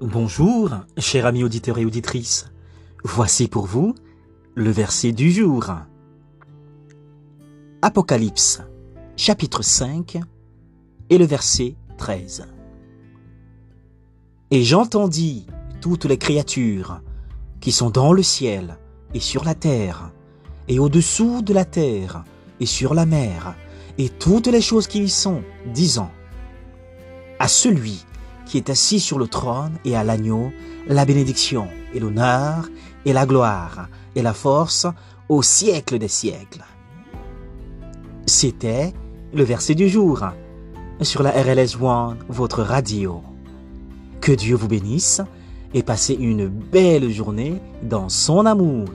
Bonjour, chers amis auditeurs et auditrices. Voici pour vous le verset du jour. Apocalypse, chapitre 5 et le verset 13. Et j'entendis toutes les créatures qui sont dans le ciel et sur la terre et au-dessous de la terre et sur la mer et toutes les choses qui y sont, disant à celui qui est assis sur le trône et à l'agneau, la bénédiction et l'honneur et la gloire et la force au siècle des siècles. C'était le verset du jour sur la RLS One, votre radio. Que Dieu vous bénisse et passez une belle journée dans son amour.